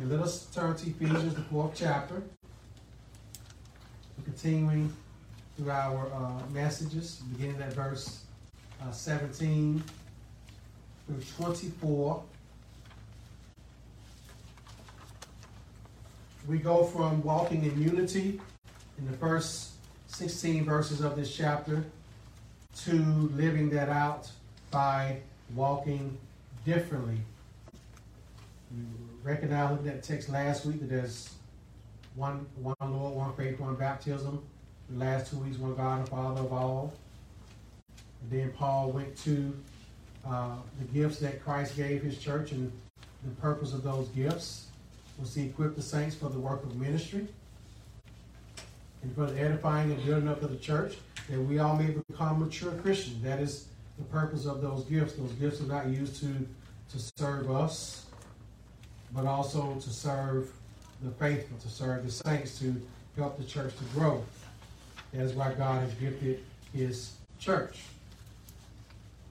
And let us turn to Ephesians, the fourth chapter. We're continuing through our uh, messages, beginning at verse uh, 17 through 24. We go from walking in unity in the first 16 verses of this chapter to living that out by walking differently. We recognized looking at the text last week that there's one one Lord, one faith, one baptism. The last two weeks, one God and Father of all. And then Paul went to uh, the gifts that Christ gave his church and the purpose of those gifts was to equip the saints for the work of ministry and for the edifying and building up of the church, that we all may become mature Christians. That is the purpose of those gifts. Those gifts are not used to, to serve us, but also to serve the faithful, to serve the saints, to help the church to grow. That is why God has gifted his church.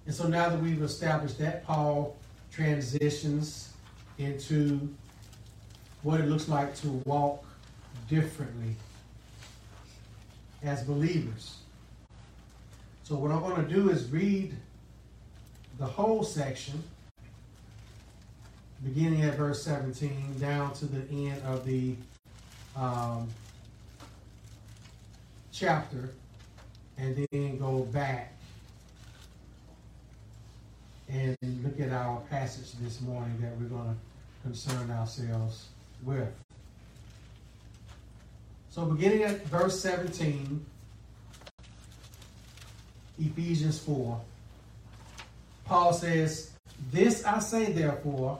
And so now that we've established that, Paul transitions into what it looks like to walk differently as believers. So, what I'm going to do is read the whole section, beginning at verse 17, down to the end of the um, chapter, and then go back and look at our passage this morning that we're going to concern ourselves with. So, beginning at verse 17, Ephesians 4, Paul says, This I say, therefore,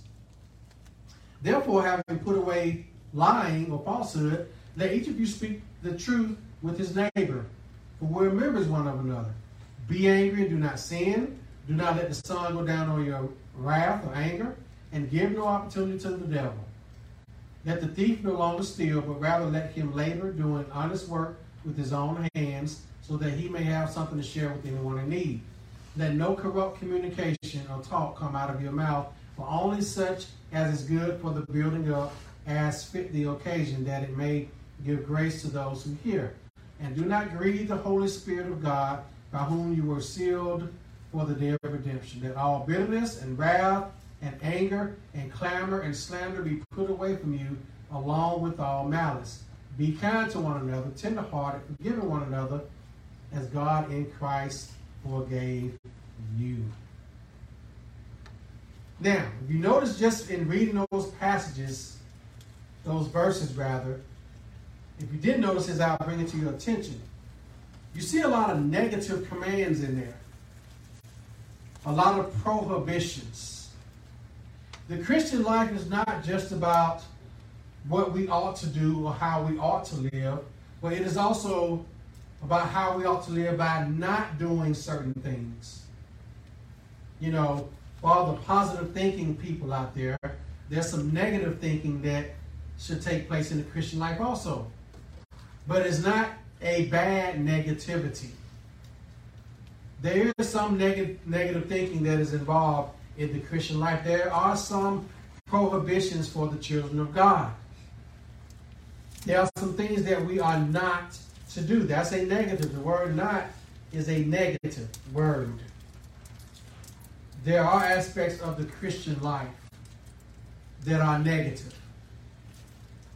Therefore, having put away lying or falsehood, let each of you speak the truth with his neighbor, for we're members one of another. Be angry and do not sin. Do not let the sun go down on your wrath or anger, and give no opportunity to the devil. Let the thief no longer steal, but rather let him labor, doing honest work with his own hands, so that he may have something to share with anyone in need. Let no corrupt communication or talk come out of your mouth, but only such as is good for the building up as fit the occasion, that it may give grace to those who hear. And do not grieve the Holy Spirit of God, by whom you were sealed for the day of redemption. That all bitterness and wrath and anger and clamor and slander be put away from you, along with all malice. Be kind to one another, tenderhearted, forgiving one another, as God in Christ forgave you. Now, if you notice just in reading those passages, those verses rather, if you didn't notice as I'll bring it to your attention, you see a lot of negative commands in there. A lot of prohibitions the Christian life is not just about what we ought to do or how we ought to live, but it is also about how we ought to live by not doing certain things. You know, for all the positive thinking people out there, there's some negative thinking that should take place in the Christian life also. But it's not a bad negativity. There is some negative negative thinking that is involved in the Christian life, there are some prohibitions for the children of God. There are some things that we are not to do. That's a negative. The word not is a negative word. There are aspects of the Christian life that are negative.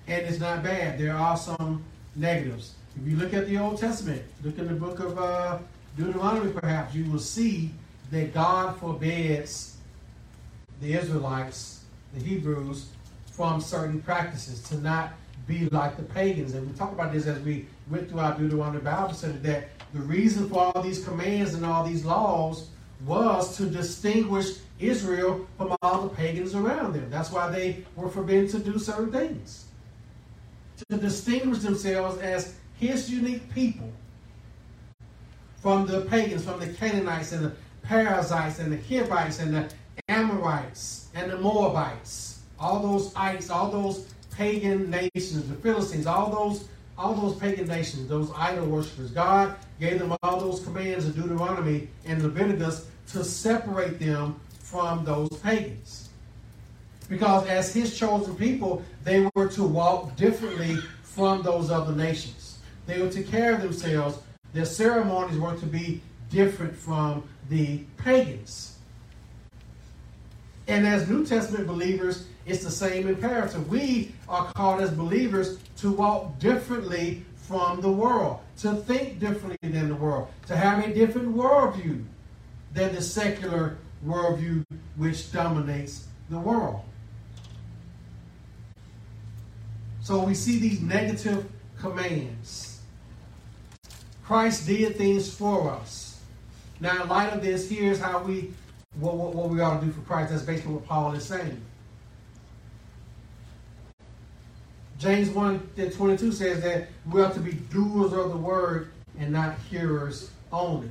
and it's not bad. There are some negatives. If you look at the Old Testament, look in the book of uh, Deuteronomy, perhaps you will see that God forbids the Israelites, the Hebrews, from certain practices to not be like the pagans. And we talked about this as we went through our Deuteronomy Bible study that the reason for all these commands and all these laws was to distinguish Israel from all the pagans around them. That's why they were forbidden to do certain things. To distinguish themselves as his unique people from the pagans, from the Canaanites and the Perizzites and the Hivites and the Amorites and the Moabites, all those ites, all those pagan nations, the Philistines, all those all those pagan nations, those idol worshippers. God gave them all those commands in Deuteronomy and Leviticus to separate them from those pagans. Because as his chosen people, they were to walk differently from those other nations. They were to care of themselves. Their ceremonies were to be different from the pagans. And as New Testament believers, it's the same imperative. We are called as believers to walk differently from the world, to think differently than the world, to have a different worldview than the secular worldview which dominates the world. So we see these negative commands. Christ did things for us. Now, in light of this, here's how we what, what, what we ought to do for Christ. That's basically what Paul is saying. James 1 22 says that we ought to be doers of the word and not hearers only.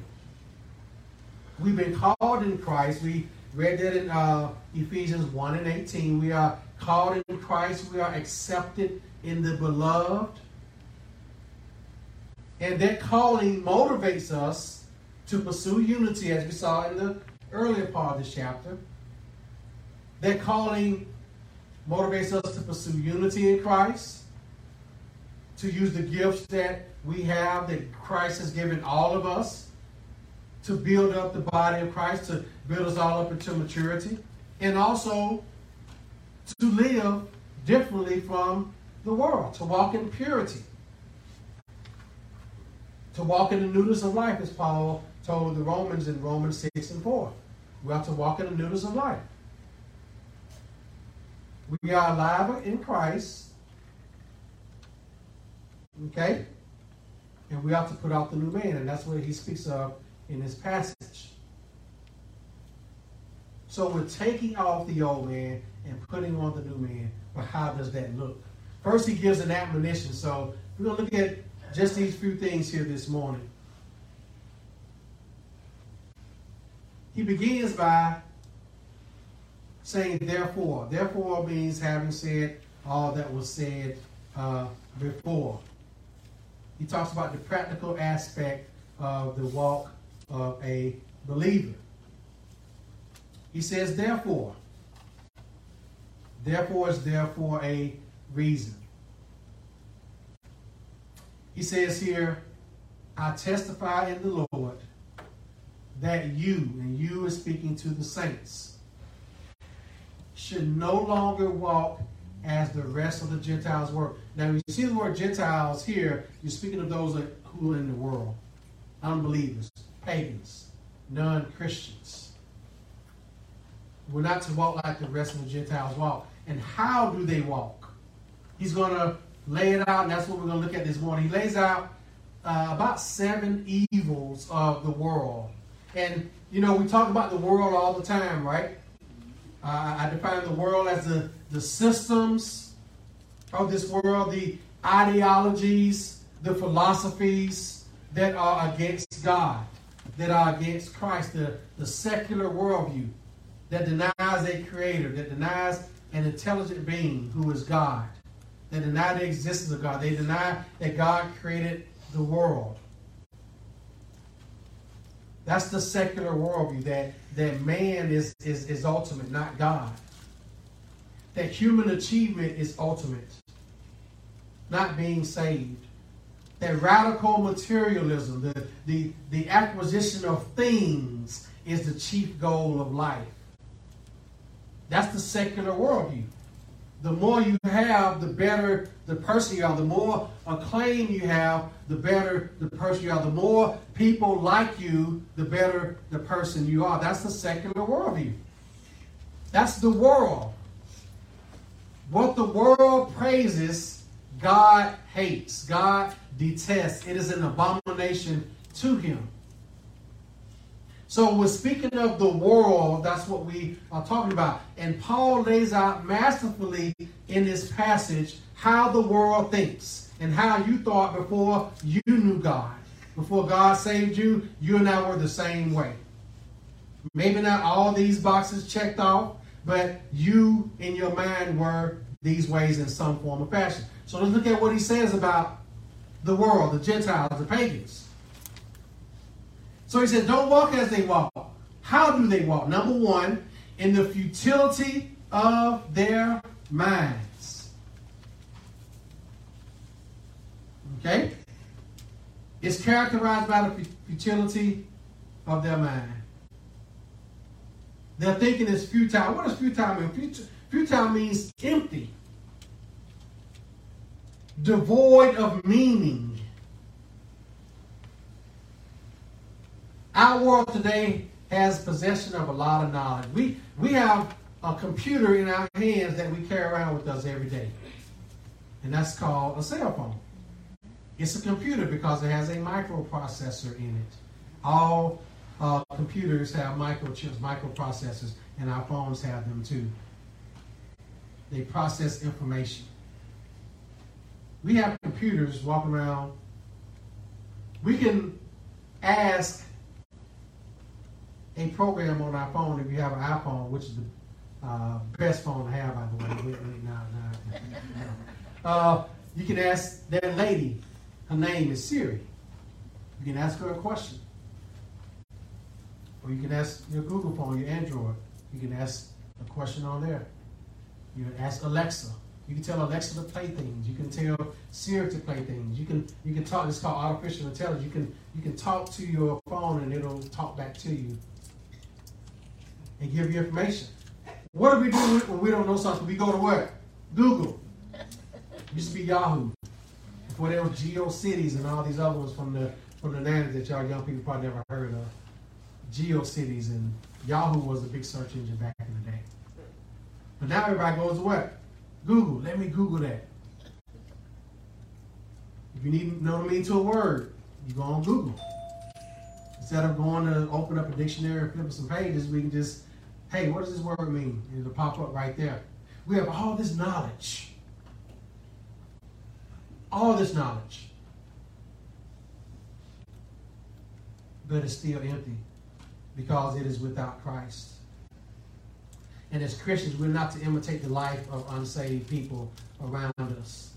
We've been called in Christ. We read that in uh, Ephesians 1 and 18. We are called in Christ. We are accepted in the beloved. And that calling motivates us to pursue unity, as we saw in the earlier part of this chapter. That calling motivates us to pursue unity in Christ, to use the gifts that we have that Christ has given all of us, to build up the body of Christ, to build us all up into maturity, and also to live differently from the world, to walk in purity, to walk in the newness of life, as Paul told the Romans in Romans 6 and 4. We have to walk in the newness of life. We are alive in Christ. Okay? And we have to put out the new man, and that's what he speaks of in this passage. So we're taking off the old man and putting on the new man. But how does that look? First, he gives an admonition. So we're going to look at just these few things here this morning. He begins by saying therefore. Therefore means having said all that was said uh, before. He talks about the practical aspect of the walk of a believer. He says, therefore. Therefore is therefore a reason. He says here, I testify in the Lord that you, and you is speaking to the saints, should no longer walk as the rest of the Gentiles were. Now, when you see the word Gentiles here, you're speaking of those who are in the world unbelievers, pagans, non Christians. We're not to walk like the rest of the Gentiles walk. And how do they walk? He's going to lay it out, and that's what we're going to look at this morning. He lays out uh, about seven evils of the world. And, you know, we talk about the world all the time, right? Uh, I define the world as the, the systems of this world, the ideologies, the philosophies that are against God, that are against Christ, the, the secular worldview that denies a creator, that denies an intelligent being who is God, that deny the existence of God. They deny that God created the world. That's the secular worldview that, that man is, is, is ultimate, not God. That human achievement is ultimate, not being saved. That radical materialism, the, the, the acquisition of things, is the chief goal of life. That's the secular worldview. The more you have, the better the person you are. The more acclaim you have, the better the person you are. The more people like you, the better the person you are. That's the secular worldview. That's the world. What the world praises, God hates. God detests. It is an abomination to him. So we're speaking of the world, that's what we are talking about. And Paul lays out masterfully in this passage how the world thinks and how you thought before you knew God. Before God saved you, you and I were the same way. Maybe not all these boxes checked off, but you in your mind were these ways in some form or fashion. So let's look at what he says about the world, the Gentiles, the pagans. So he said, don't walk as they walk. How do they walk? Number one, in the futility of their minds. Okay? It's characterized by the futility of their mind. Their thinking is futile. What does futile mean? Futile means empty, devoid of meaning. Our world today has possession of a lot of knowledge. We, we have a computer in our hands that we carry around with us every day. And that's called a cell phone. It's a computer because it has a microprocessor in it. All uh, computers have microchips, microprocessors, and our phones have them too. They process information. We have computers walking around. We can ask a program on our phone if you have an iPhone, which is the uh, best phone to have, by the way. no, no. Uh, you can ask that lady. Her name is Siri. You can ask her a question. Or you can ask your Google phone, your Android. You can ask a question on there. You can ask Alexa. You can tell Alexa to play things. You can tell Siri to play things. You can you can talk. It's called artificial intelligence. You can you can talk to your phone and it'll talk back to you and give you information. What do we do when we don't know something? We go to what? Google. It used to be Yahoo. Before there was GeoCities and all these other ones from the from the 90s that y'all young people probably never heard of. GeoCities and Yahoo was the big search engine back in the day. But now everybody goes to what? Google. Let me Google that. If you need to know the meaning to a word, you go on Google. Instead of going to open up a dictionary and flipping some pages, we can just, hey, what does this word mean? And it'll pop up right there. We have all this knowledge. All this knowledge. But it's still empty because it is without Christ. And as Christians, we're not to imitate the life of unsaved people around us.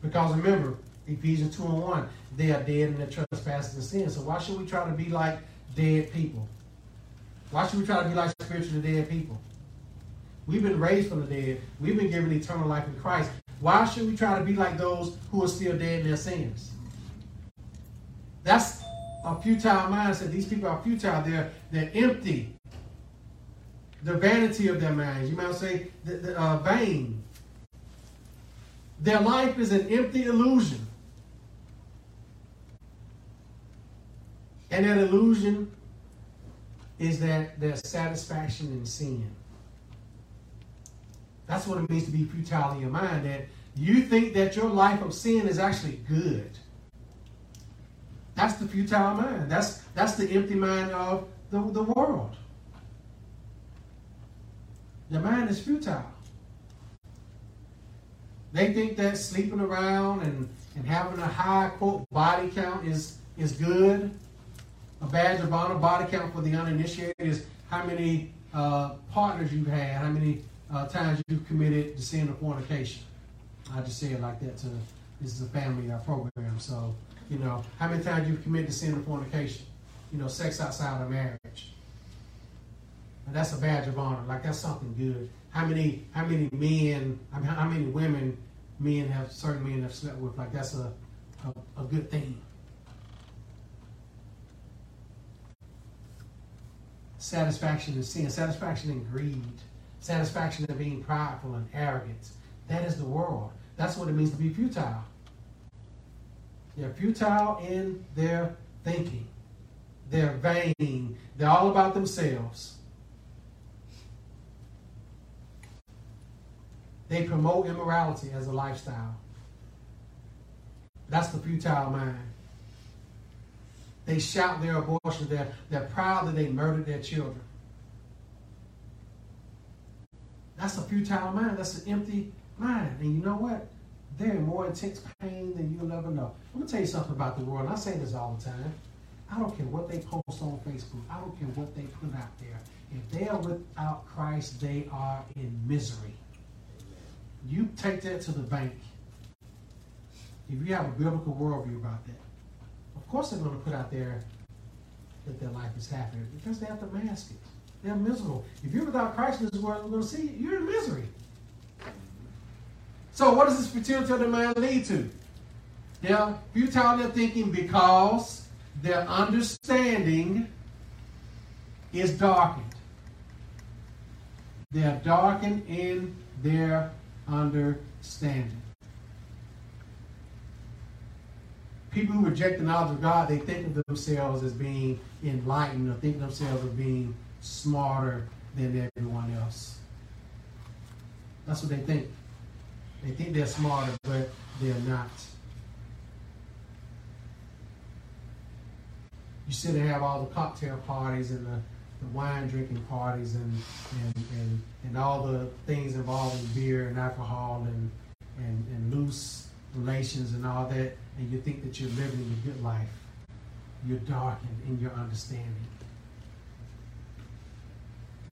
Because remember, Ephesians 2 and 1. They are dead in their trespasses and sins. So why should we try to be like dead people? Why should we try to be like spiritually dead people? We've been raised from the dead. We've been given eternal life in Christ. Why should we try to be like those who are still dead in their sins? That's a futile mindset. These people are futile. They're, they're empty. The vanity of their minds. You might say the, the uh, vain. Their life is an empty illusion. And that illusion is that there's satisfaction in sin. That's what it means to be futile in your mind, that you think that your life of sin is actually good. That's the futile mind. That's, that's the empty mind of the, the world. The mind is futile. They think that sleeping around and, and having a high, quote, body count is, is good a badge of honor body count for the uninitiated is how many uh, partners you've had, how many uh, times you've committed the sin of fornication. I just say it like that to this is a family uh, program, so you know how many times you've committed the sin of fornication. You know, sex outside of marriage. And that's a badge of honor. Like that's something good. How many how many men, how many women men have certain men have slept with? Like that's a, a, a good thing. Satisfaction in sin, satisfaction in greed, satisfaction in being prideful and arrogant. That is the world. That's what it means to be futile. They're futile in their thinking. They're vain. They're all about themselves. They promote immorality as a lifestyle. That's the futile mind. They shout their abortion. They're, they're proud that they murdered their children. That's a futile mind. That's an empty mind. And you know what? They're in more intense pain than you'll ever know. Going to tell you something about the world. And I say this all the time. I don't care what they post on Facebook. I don't care what they put out there. If they are without Christ, they are in misery. You take that to the bank. If you have a biblical worldview about that, course they're going to put out there that their life is happy because they have to mask it. They're miserable. If you're without Christ in this world, we're going to see you're in misery. So, what does this futility of the mind lead to? They're futile in their thinking because their understanding is darkened. They are darkened in their understanding. People who reject the knowledge of God, they think of themselves as being enlightened or think themselves as being smarter than everyone else. That's what they think. They think they're smarter, but they're not. You and have all the cocktail parties and the, the wine drinking parties and, and, and, and all the things involving beer and alcohol and, and, and loose relations and all that, and you think that you're living a good life. You're darkened in your understanding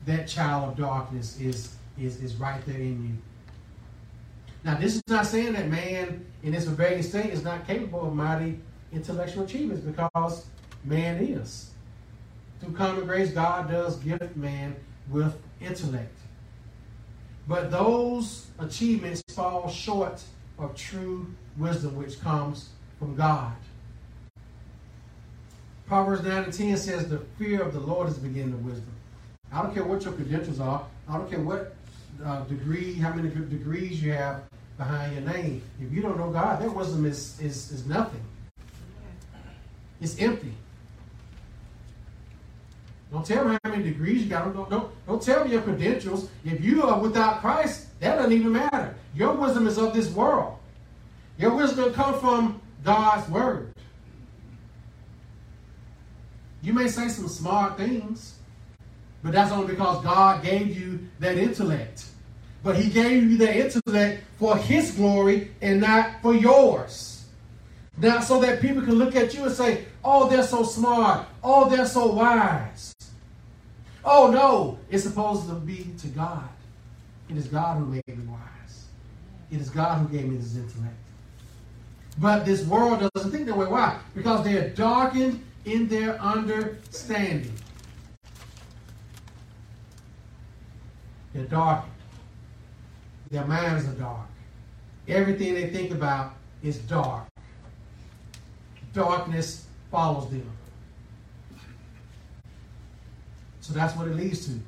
that child of darkness is, is, is right there in you. Now, this is not saying that man in this rebellious state is not capable of mighty intellectual achievements because man is. Through common grace, God does gift man with intellect. But those achievements fall short of true wisdom which comes from God. Proverbs 9 and 10 says, The fear of the Lord is the beginning of wisdom. I don't care what your credentials are. I don't care what uh, degree, how many degrees you have behind your name. If you don't know God, that wisdom is, is, is nothing. It's empty. Don't tell me how many degrees you got. Don't, don't, don't tell me your credentials. If you are without Christ, that doesn't even matter. Your wisdom is of this world. Your wisdom comes from God's word. You may say some smart things, but that's only because God gave you that intellect. But He gave you that intellect for His glory and not for yours. Now, so that people can look at you and say, oh, they're so smart. Oh, they're so wise. Oh, no, it's supposed to be to God. It is God who made me wise. It is God who gave me this intellect. But this world doesn't think that way. Why? Because they are darkened in their understanding. They're dark. Their minds are dark. Everything they think about is dark. Darkness follows them. So that's what it leads to.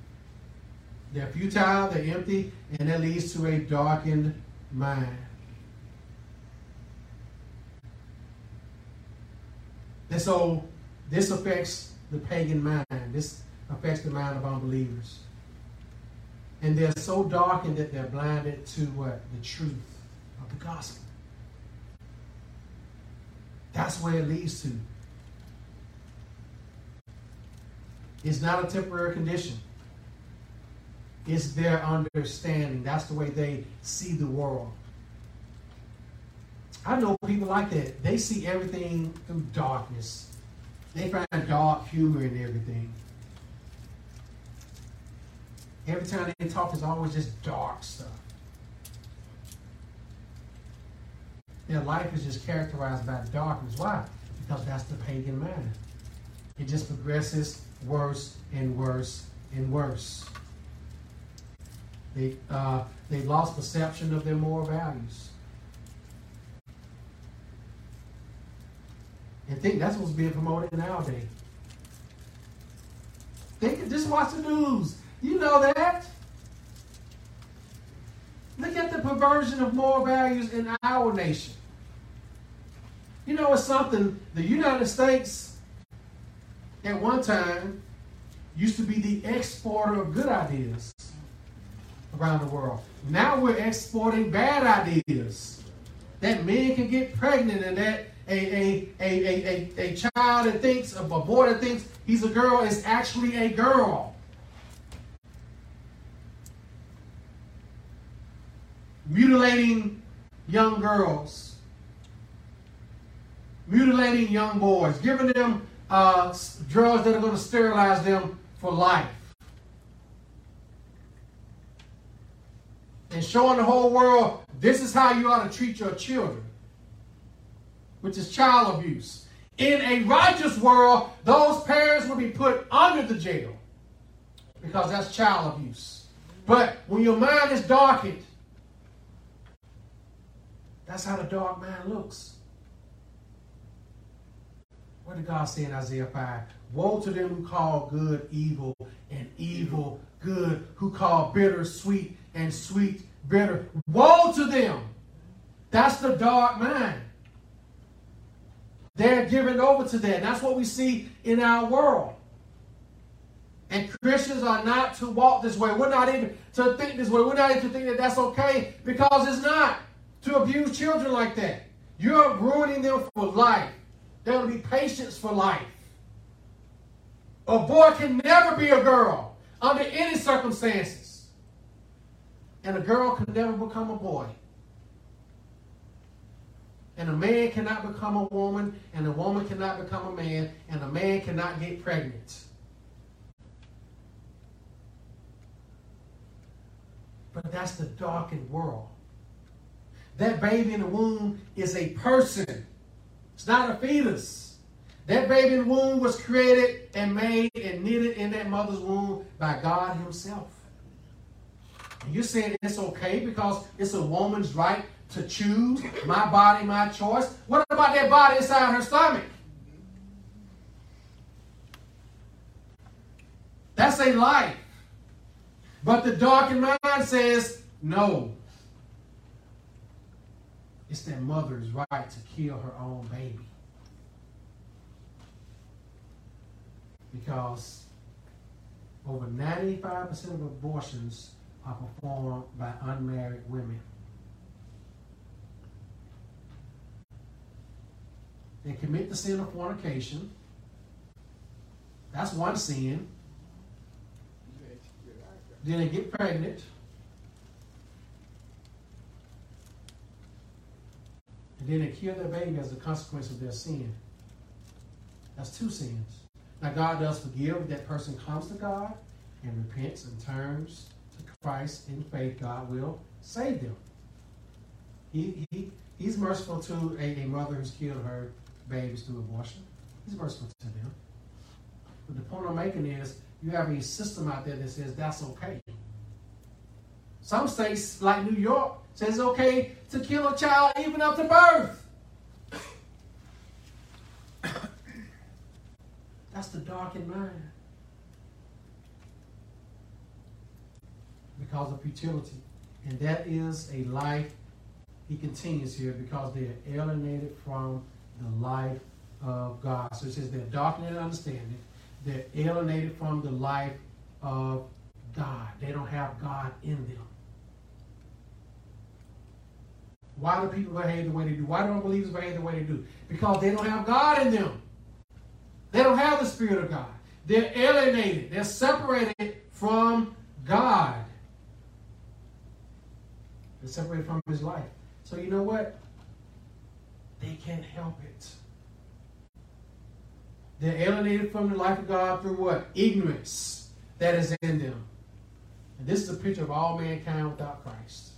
They're futile, they're empty, and that leads to a darkened mind. And so this affects the pagan mind. This affects the mind of unbelievers. And they're so darkened that they're blinded to what? The truth of the gospel. That's where it leads to. It's not a temporary condition. It's their understanding. That's the way they see the world. I know people like that. They see everything through darkness. They find dark humor in everything. Every time they talk, it's always just dark stuff. Their life is just characterized by darkness. Why? Because that's the pagan man. It just progresses worse and worse and worse. They, uh, they lost perception of their moral values. And think that's what's being promoted nowadays. Think, just watch the news. You know that. Look at the perversion of moral values in our nation. You know, it's something, the United States at one time used to be the exporter of good ideas around the world. Now we're exporting bad ideas that men can get pregnant and that a, a, a, a, a, child that thinks, a boy that thinks he's a girl is actually a girl. Mutilating young girls, mutilating young boys, giving them uh, drugs that are going to sterilize them for life. And showing the whole world this is how you ought to treat your children, which is child abuse. In a righteous world, those parents will be put under the jail because that's child abuse. But when your mind is darkened, that's how the dark man looks. What did God say in Isaiah 5? Woe to them who call good evil and evil good, who call bitter sweet and sweet bitter. Woe to them. That's the dark mind. They're given over to that. That's what we see in our world. And Christians are not to walk this way. We're not even to think this way. We're not even to think that that's okay because it's not to abuse children like that. You're ruining them for life. There will be patients for life. A boy can never be a girl under any circumstances. And a girl can never become a boy. And a man cannot become a woman, and a woman cannot become a man, and a man cannot get pregnant. But that's the darkened world. That baby in the womb is a person. It's not a fetus. That baby womb was created and made and knitted in that mother's womb by God Himself. And you're saying it's okay because it's a woman's right to choose my body, my choice. What about that body inside her stomach? That's a life. But the darkened mind says, no, it's that mother's right to kill her own baby. Because over 95% of abortions are performed by unmarried women. They commit the sin of fornication. That's one sin. Then they get pregnant. And then they kill their baby as a consequence of their sin. That's two sins. Now, God does forgive. That person comes to God and repents and turns to Christ in faith. God will save them. He, he, he's merciful to a, a mother who's killed her babies through abortion. He's merciful to them. But the point I'm making is you have a system out there that says that's okay. Some states, like New York, says it's okay to kill a child even up to birth. That's the darkened mind. Because of futility. And that is a life, he continues here, because they are alienated from the life of God. So it says they're darkened in understanding. They're alienated from the life of God. They don't have God in them. Why do people behave the way they do? Why do unbelievers behave the way they do? Because they don't have God in them. They don't have the Spirit of God. They're alienated. They're separated from God. They're separated from His life. So you know what? They can't help it. They're alienated from the life of God through what? Ignorance that is in them. And this is a picture of all mankind without Christ.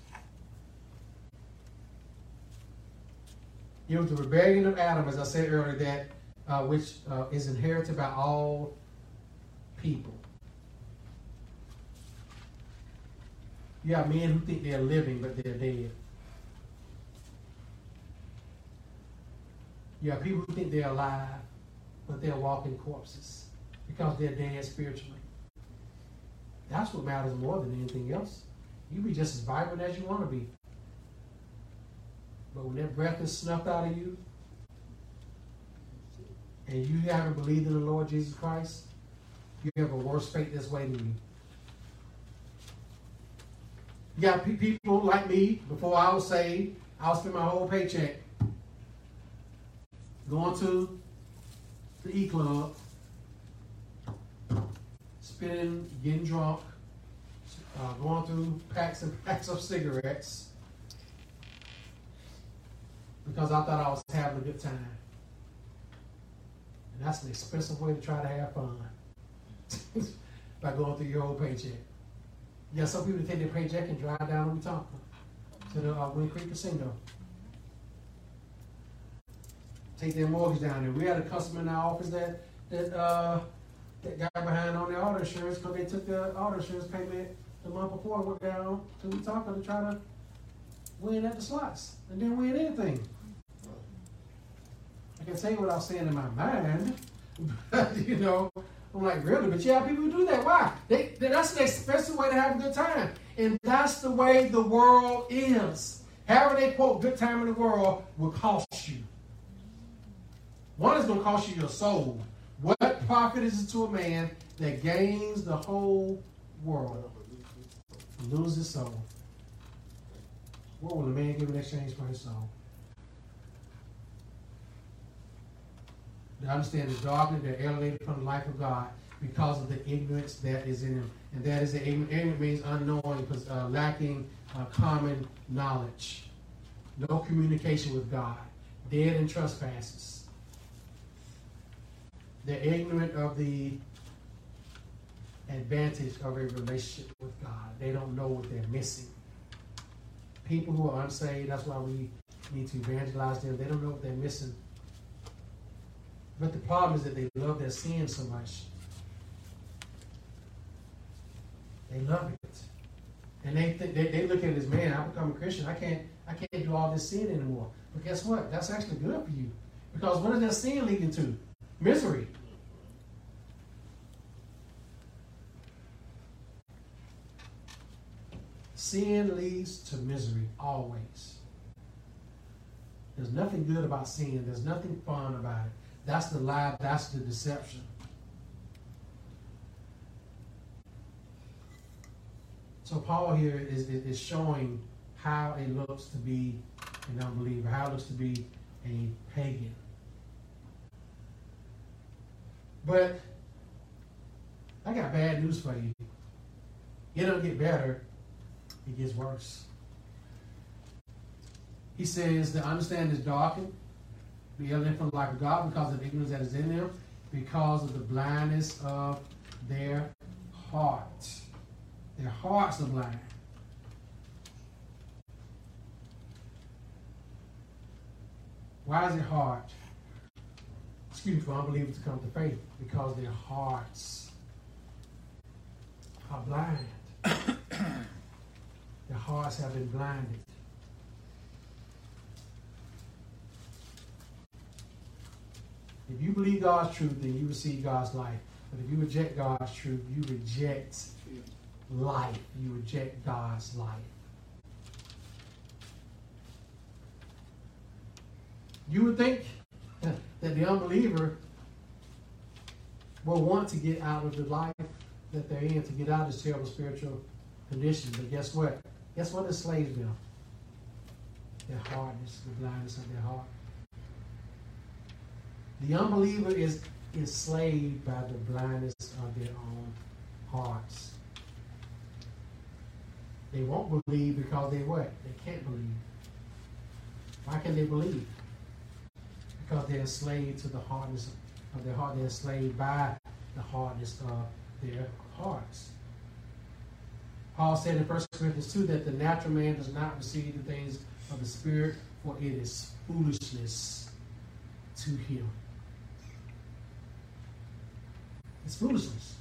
Was the rebellion of Adam, as I said earlier, that uh, which uh, is inherited by all people. You have men who think they're living, but they're dead. You have people who think they're alive, but they're walking corpses because they're dead spiritually. That's what matters more than anything else. You be just as vibrant as you want to be. But when that breath is snuffed out of you, and you haven't believed in the Lord Jesus Christ, you have a worse fate that's waiting you. You got people like me, before I was saved, I would spend my whole paycheck going to the E Club, spending, getting drunk, uh, going through packs and packs of cigarettes because I thought I was having a good time. And that's an expensive way to try to have fun by going through your whole paycheck. Yeah, some people take their paycheck and drive down to Wetumpka to the uh, Wind Creek Casino. Take their mortgage down there. We had a customer in our office that that uh, that got behind on their auto insurance because they took the auto insurance payment the month before and went down to Wetumpka to try to win at the slots and didn't win anything. I can tell you what I was saying in my mind, but you know, I'm like, really? But yeah, people do that. Why? They, that's an expensive way to have a good time. And that's the way the world is. Having a quote good time in the world will cost you. One is going to cost you your soul. What profit is it to a man that gains the whole world loses his soul? What will a man give in exchange for his soul? They understand the darkness, they're alienated from the life of God because of the ignorance that is in them. And that is the ignorant means unknowing, uh, lacking uh, common knowledge, no communication with God, dead in trespasses. They're ignorant of the advantage of a relationship with God. They don't know what they're missing. People who are unsaved, that's why we need to evangelize them. They don't know what they're missing but the problem is that they love their sin so much. They love it. And they, th- they, they look at it as, man, I become a Christian. I can't, I can't do all this sin anymore. But guess what? That's actually good for you. Because what does that sin lead to? Misery. Sin leads to misery, always. There's nothing good about sin. There's nothing fun about it. That's the lie, that's the deception. So Paul here is, is showing how it looks to be an unbeliever, how it looks to be a pagan. But I got bad news for you. It don't get better, it gets worse. He says the understanding is darkened, be alien from the life of God because of the ignorance that is in them, because of the blindness of their heart. Their hearts are blind. Why is it hard? Excuse me, for unbelievers to come to faith? Because their hearts are blind. hearts have been blinded. If you believe God's truth, then you receive God's life. But if you reject God's truth, you reject life. You reject God's life. You would think that the unbeliever will want to get out of the life that they're in, to get out of this terrible spiritual condition. But guess what? Guess what enslaves them? Their hardness, the blindness of their heart. The unbeliever is enslaved by the blindness of their own hearts. They won't believe because they what? They can't believe. Why can they believe? Because they're enslaved to the hardness of their heart. They're enslaved by the hardness of their hearts. Paul said in 1 Corinthians 2 that the natural man does not receive the things of the Spirit, for it is foolishness to him. It's foolishness.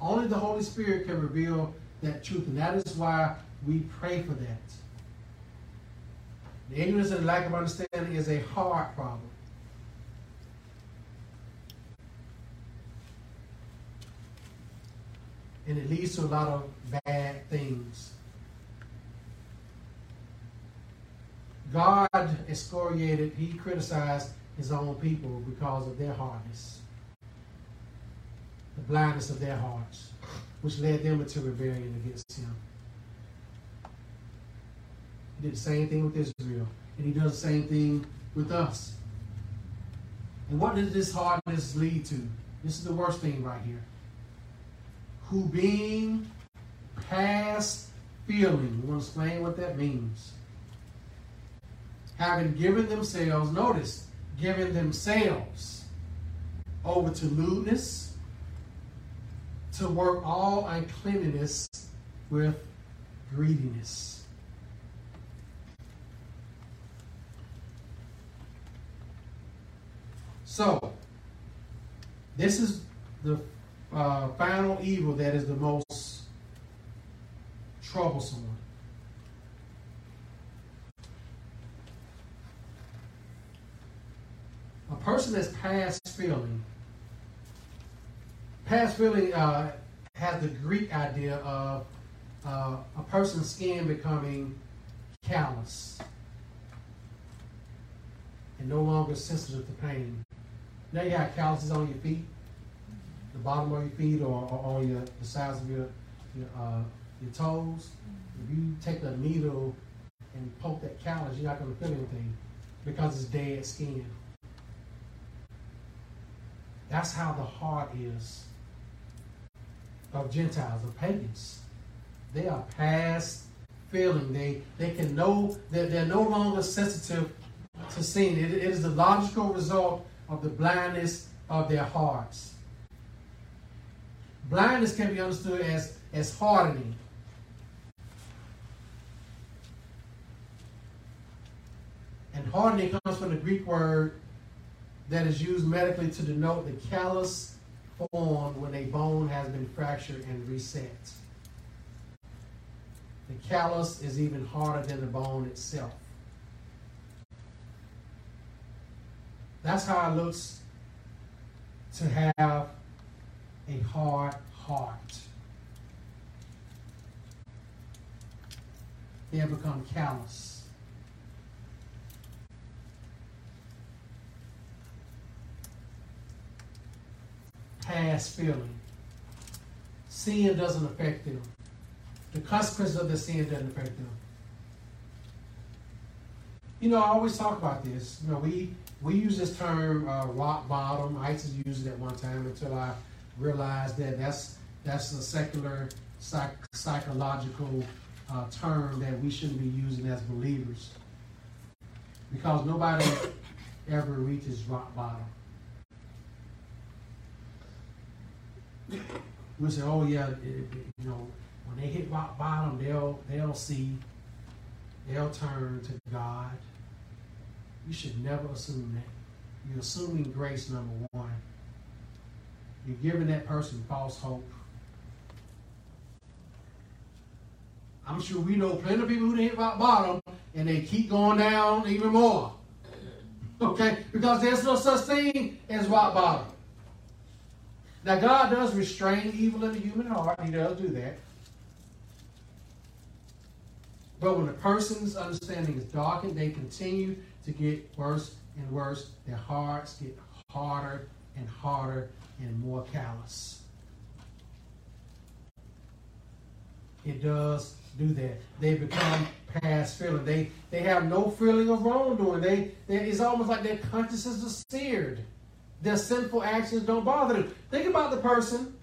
Only the Holy Spirit can reveal that truth, and that is why we pray for that. The ignorance and lack of understanding is a hard problem. and it leads to a lot of bad things. God excoriated, he criticized his own people because of their hardness, the blindness of their hearts, which led them into rebellion against him. He did the same thing with Israel, and he does the same thing with us. And what did this hardness lead to? This is the worst thing right here. Who being past feeling, we want to explain what that means. Having given themselves, notice, given themselves over to lewdness, to work all uncleanness with greediness. So, this is the uh, final evil that is the most troublesome one. A person that's past feeling, past feeling uh, has the Greek idea of uh, a person's skin becoming callous and no longer sensitive to pain. Now you have calluses on your feet, the bottom of your feet, or, or on your the sides of your your, uh, your toes. If you take a needle and poke that callus, you're not going to feel anything because it's dead skin. That's how the heart is of Gentiles, of pagans. They are past feeling. They they can know that they're no longer sensitive to sin. It, it is the logical result of the blindness of their hearts. Blindness can be understood as, as hardening. And hardening comes from the Greek word that is used medically to denote the callus formed when a bone has been fractured and reset. The callus is even harder than the bone itself. That's how it looks to have a hard heart. They have become callous. Past feeling. Sin doesn't affect them. The consequences of the sin doesn't affect them. You know, I always talk about this. You know, we we use this term uh, rock bottom. I used to use it at one time until I realized that that's that's a secular psych- psychological uh, term that we shouldn't be using as believers because nobody ever reaches rock bottom. We say, "Oh yeah, it, it, you know, when they hit rock bottom, they'll they'll see, they'll turn to God." You should never assume that. You're assuming grace, number one. You're giving that person false hope. I'm sure we know plenty of people who hit rock bottom and they keep going down even more. Okay? Because there's no such thing as rock bottom. Now, God does restrain evil in the human heart. He does do that. But when a person's understanding is darkened, they continue to get worse and worse. Their hearts get harder and harder and more callous. It does do that. They become past feeling. They they have no feeling of wrongdoing. They, they it's almost like their consciences are seared. Their sinful actions don't bother them. Think about the person.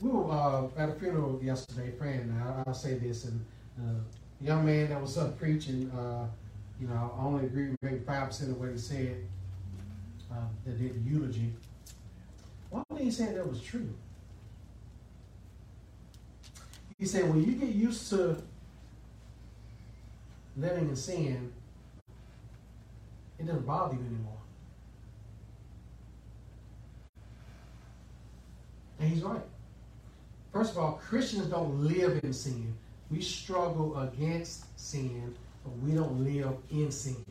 We were uh, at a funeral yesterday, praying. I'll say this, and uh, young man that was up preaching, uh, you know, I only agree with maybe five percent of what he said. Uh, that did the eulogy. One thing he said that was true. He said, when you get used to living in sin, it doesn't bother you anymore. And he's right. First of all, Christians don't live in sin. We struggle against sin, but we don't live in sin.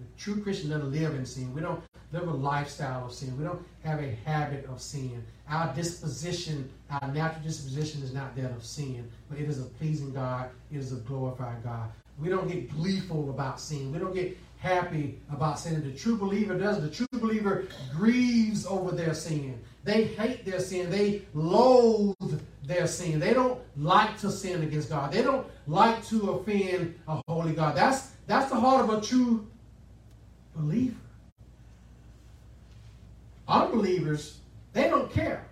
The true Christian doesn't live in sin. We don't live a lifestyle of sin. We don't have a habit of sin. Our disposition, our natural disposition is not that of sin, but it is a pleasing God. It is a glorified God. We don't get gleeful about sin. We don't get happy about sin. The true believer does. The true believer grieves over their sin. They hate their sin. They loathe their sin. They don't like to sin against God. They don't like to offend a holy God. That's that's the heart of a true believer. Unbelievers, they don't care.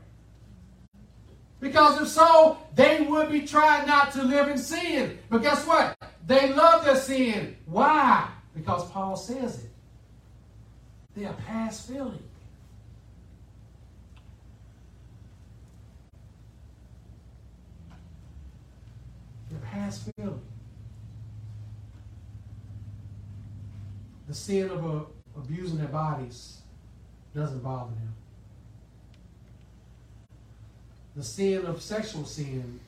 Because if so, they would be trying not to live in sin. But guess what? They love their sin. Why? Because Paul says it. They are past feeling. They're past feeling. The sin of uh, abusing their bodies doesn't bother them. The sin of sexual sin,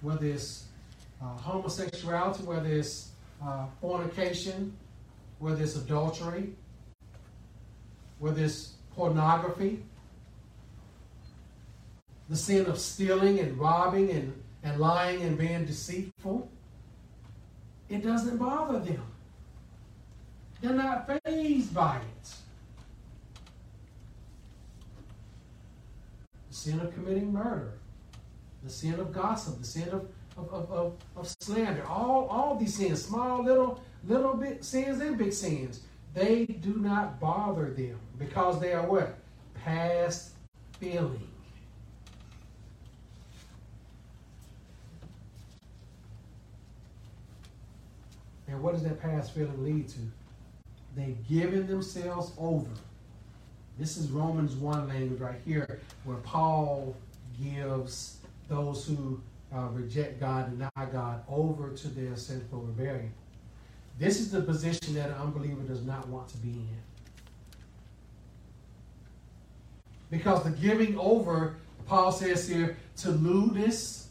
whether it's uh, homosexuality, whether it's uh, fornication, whether it's adultery, whether it's pornography, the sin of stealing and robbing and, and lying and being deceitful, it doesn't bother them. They're not fazed by it. The sin of committing murder, the sin of gossip, the sin of, of, of, of, of slander, all, all these sins, small little little bit sins and big sins, they do not bother them because they are what? Past feeling. And what does that past feeling lead to? They've given themselves over. This is Romans 1 language right here, where Paul gives those who uh, reject God, deny God, over to their sinful rebellion. This is the position that an unbeliever does not want to be in. Because the giving over, Paul says here, to lewdness,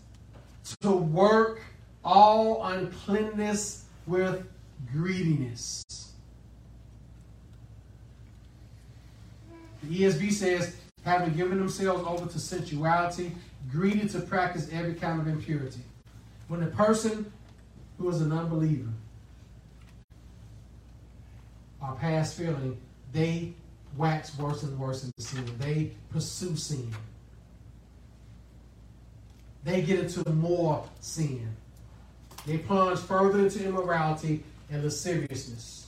to work all uncleanness with greediness. The ESV says, having given themselves over to sensuality, greedy to practice every kind of impurity. When a person who is an unbeliever are past feeling, they wax worse and worse in sin. They pursue sin. They get into more sin. They plunge further into immorality and lasciviousness.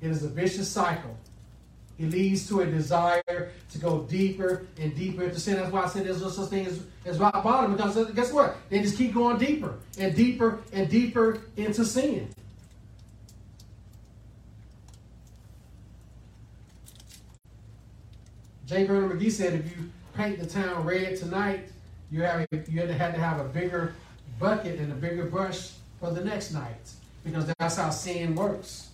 It is a vicious cycle. It leads to a desire to go deeper and deeper into sin. That's why I said there's no such thing as, as rock bottom, because guess what? They just keep going deeper and deeper and deeper into sin. J. Vernon McGee said if you paint the town red tonight, you have you had to have a bigger bucket and a bigger brush for the next night because that's how sin works.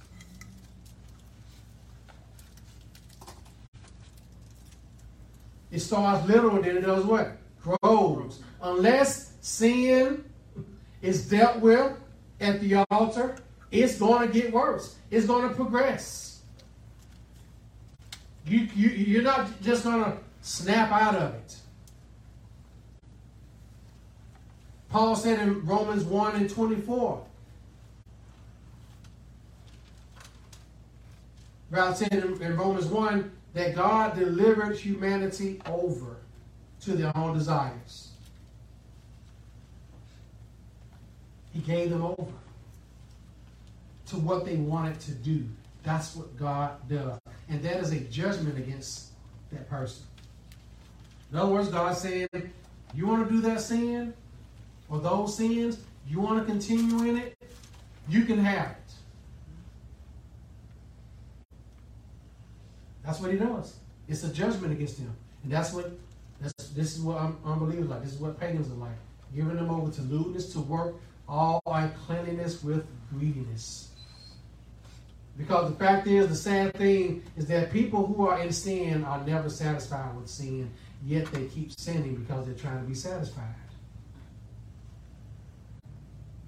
It starts and then it does what? Grows. Unless sin is dealt with at the altar, it's going to get worse. It's going to progress. You, you, you're not just going to snap out of it. Paul said in Romans 1 and 24, Rather said in, in Romans 1 that God delivered humanity over to their own desires. He gave them over to what they wanted to do. That's what God does. And that is a judgment against that person. In other words, God saying, you want to do that sin or those sins, you want to continue in it, you can have it. That's what he does. It's a judgment against them. And that's what that's this is what unbelievers like. This is what pagans are like. Giving them over to lewdness, to work all uncleanliness with greediness. Because the fact is, the sad thing is that people who are in sin are never satisfied with sin, yet they keep sinning because they're trying to be satisfied.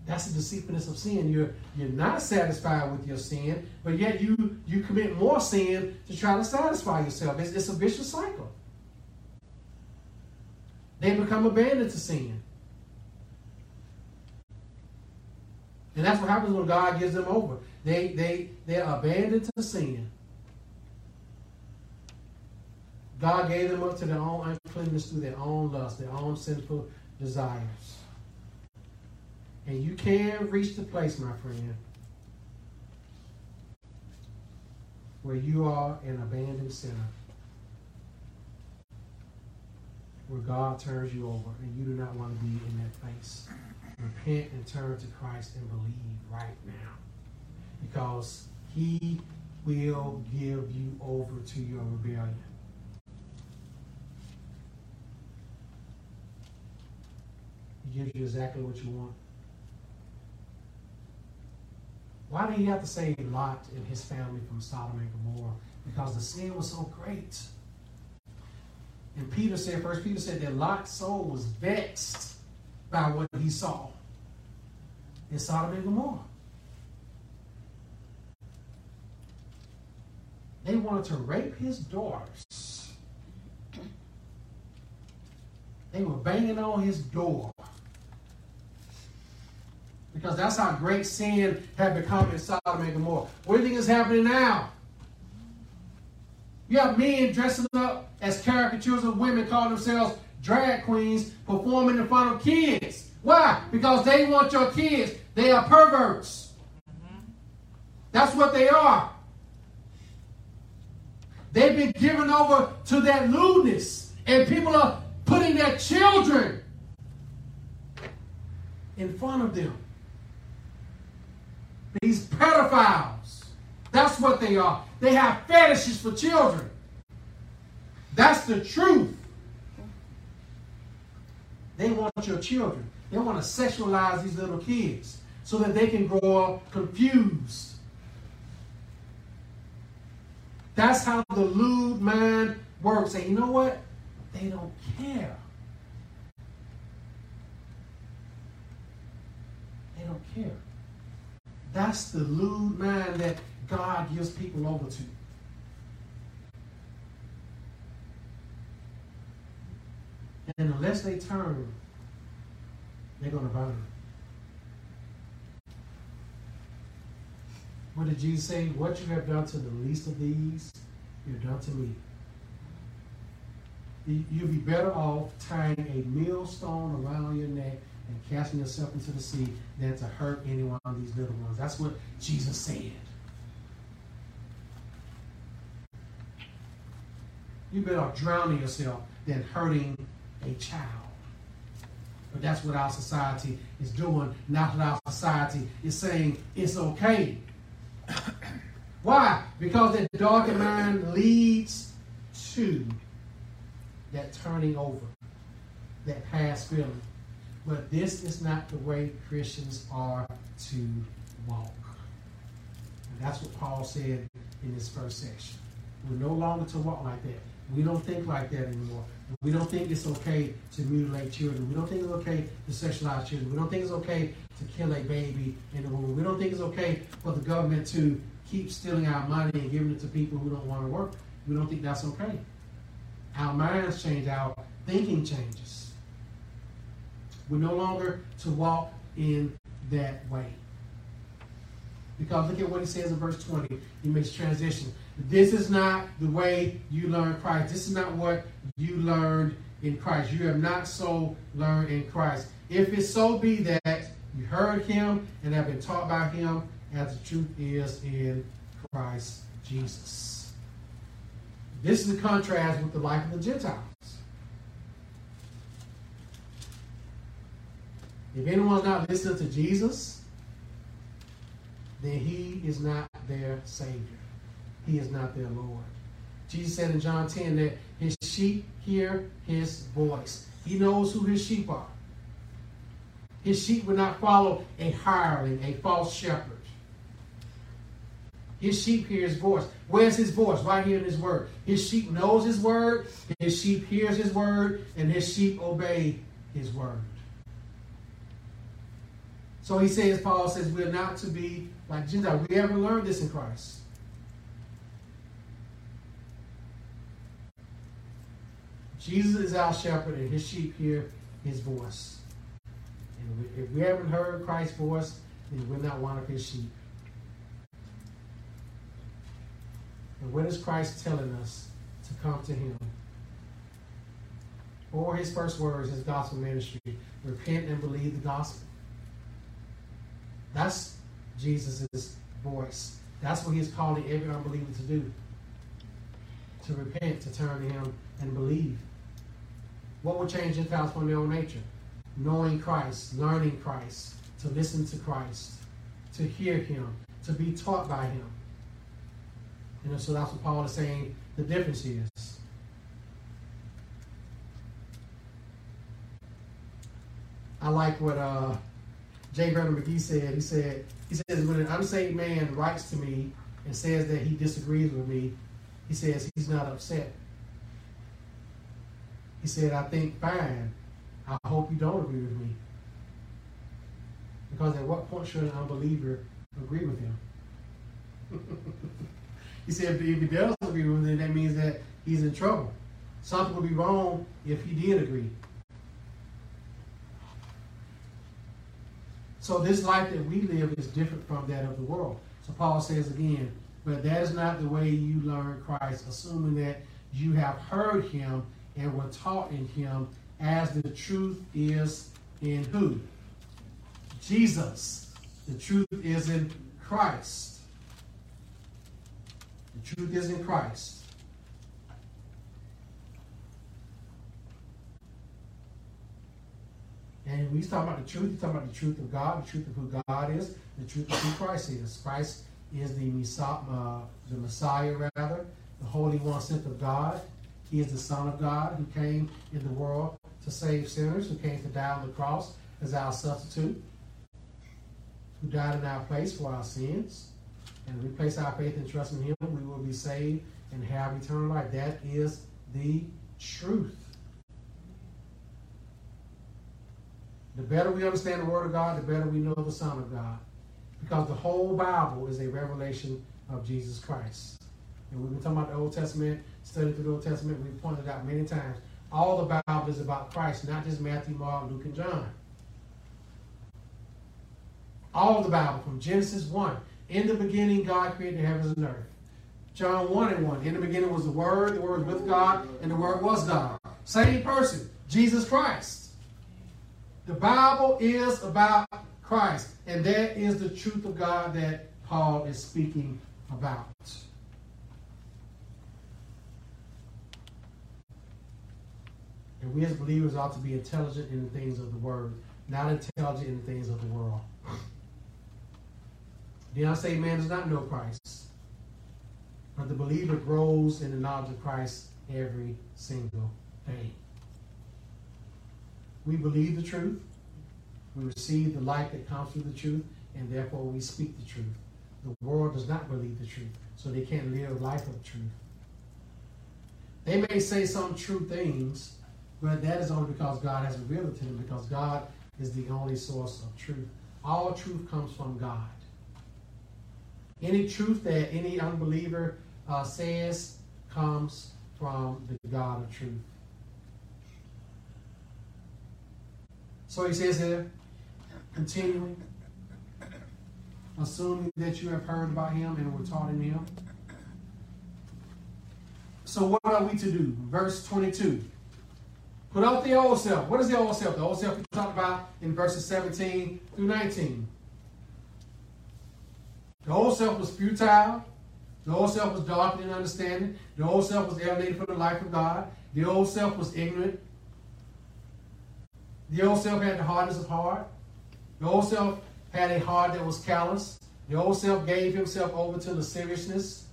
That's the deceitfulness of sin. You're you're not satisfied with your sin, but yet you you commit more sin to try to satisfy yourself. It's, it's a vicious cycle. They become abandoned to sin. And that's what happens when God gives them over. They they they're abandoned to sin. God gave them up to their own uncleanness through their own lust, their own sinful desires. And you can reach the place, my friend, where you are an abandoned sinner. Where God turns you over and you do not want to be in that place. Repent and turn to Christ and believe right now. Because he will give you over to your rebellion. He gives you exactly what you want. Why did he have to save Lot and his family from Sodom and Gomorrah? Because the sin was so great. And Peter said, First Peter said that Lot's soul was vexed by what he saw in Sodom and Gomorrah. They wanted to rape his daughters. They were banging on his door because that's how great sin had become in Sodom and Gomorrah. What do you think is happening now? You have men dressing up as caricatures of women, calling themselves drag queens, performing in front of kids. Why? Because they want your kids. They are perverts. That's what they are. They've been given over to that lewdness, and people are putting their children in front of them. These pedophiles. That's what they are. They have fetishes for children. That's the truth. They want your children. They want to sexualize these little kids so that they can grow up confused. That's how the lewd mind works. And you know what? They don't care. They don't care. That's the lewd mind that God gives people over to. And unless they turn, they're going to burn. What did Jesus say? What you have done to the least of these, you've done to me. You'll be better off tying a millstone around your neck and casting yourself into the sea than to hurt any one of these little ones. That's what Jesus said. You better drowning yourself than hurting a child. But that's what our society is doing. Not that our society is saying it's okay. Why? Because that darkened mind leads to that turning over, that past feeling. But this is not the way Christians are to walk. And that's what Paul said in this first section. We're no longer to walk like that. We don't think like that anymore. We don't think it's okay to mutilate children. We don't think it's okay to sexualize children. We don't think it's okay to kill a baby in the womb. We don't think it's okay for the government to keep stealing our money and giving it to people who don't want to work. We don't think that's okay. Our minds change, our thinking changes. We're no longer to walk in that way. Because look at what he says in verse 20. He makes transition. This is not the way you learn Christ. This is not what you learned in Christ. You have not so learned in Christ. If it so be that you heard him and have been taught by him, as the truth is in Christ Jesus. This is a contrast with the life of the Gentiles. If anyone's not listening to Jesus, then he is not their Savior. He is not their Lord. Jesus said in John 10 that his sheep hear his voice. He knows who his sheep are. His sheep will not follow a hireling, a false shepherd. His sheep hear his voice. Where's his voice? Right here in his word. His sheep knows his word, his sheep hears his word, and his sheep obey his word. So he says, Paul says, we're not to be like Gentiles. We haven't learned this in Christ. Jesus is our shepherd, and his sheep hear his voice. And if we haven't heard Christ's voice, then we're not one of his sheep. And what is Christ telling us to come to him? Or his first words, his gospel ministry repent and believe the gospel. That's Jesus' voice. That's what he's calling every unbeliever to do. To repent, to turn to him and believe. What will change Gentiles from their own nature? Knowing Christ, learning Christ, to listen to Christ, to hear him, to be taught by him. Know, so that's what Paul is saying the difference is. I like what uh, J. Vernon McGee said. He said, he says, when an unsaved man writes to me and says that he disagrees with me, he says he's not upset. He said, I think fine. I hope you don't agree with me. Because at what point should an unbeliever agree with him? he said, if he does agree with him, then that means that he's in trouble. Something would be wrong if he did agree. So this life that we live is different from that of the world. So Paul says again, but that is not the way you learn Christ, assuming that you have heard him and were taught in him as the truth is in who? Jesus. The truth is in Christ. The truth is in Christ. And when he's talking about the truth, he's talking about the truth of God, the truth of who God is, the truth of who Christ is. Christ is the Messiah, uh, the Messiah rather, the Holy One sent of God. He is the Son of God who came in the world to save sinners, who came to die on the cross as our substitute, who died in our place for our sins. And we place our faith and trust in Him, we will be saved and have eternal life. That is the truth. The better we understand the Word of God, the better we know the Son of God. Because the whole Bible is a revelation of Jesus Christ. And we've been talking about the Old Testament, studying through the Old Testament. We've pointed out many times. All the Bible is about Christ, not just Matthew, Mark, Luke, and John. All the Bible, from Genesis 1. In the beginning, God created the heavens and earth. John 1 and 1. In the beginning was the Word, the Word was with God, and the Word was God. Same person, Jesus Christ. The Bible is about Christ, and that is the truth of God that Paul is speaking about. And we as believers ought to be intelligent in the things of the word, not intelligent in the things of the world. The unsaved man does not know Christ, but the believer grows in the knowledge of Christ every single day. We believe the truth. We receive the light that comes through the truth, and therefore we speak the truth. The world does not believe the truth, so they can't live a life of truth. They may say some true things, but that is only because God has revealed it to them, because God is the only source of truth. All truth comes from God. Any truth that any unbeliever uh, says comes from the God of truth. So he says here, continuing, assuming that you have heard about him and were taught in him. So what are we to do? Verse 22. Put off the old self. What is the old self? The old self we talked about in verses 17 through 19. The old self was futile. The old self was darkened in understanding. The old self was alienated from the life of God. The old self was ignorant. The old self had the hardness of heart. The old self had a heart that was callous. The old self gave himself over to lasciviousness.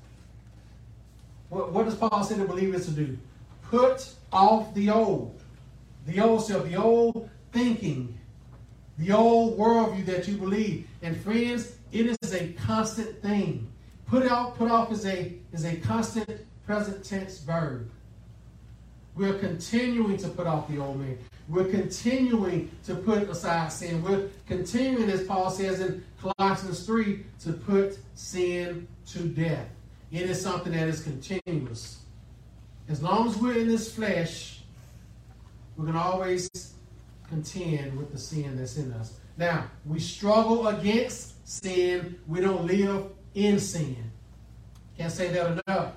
What, what does Paul say to believers to do? Put off the old. The old self, the old thinking, the old worldview that you believe. And friends, it is a constant thing. Put out, put off is a is a constant present tense verb. We're continuing to put off the old man. We're continuing to put aside sin. We're continuing, as Paul says in Colossians 3, to put sin to death. It is something that is continuous. As long as we're in this flesh, we're going to always contend with the sin that's in us. Now, we struggle against sin. We don't live in sin. Can't say that enough.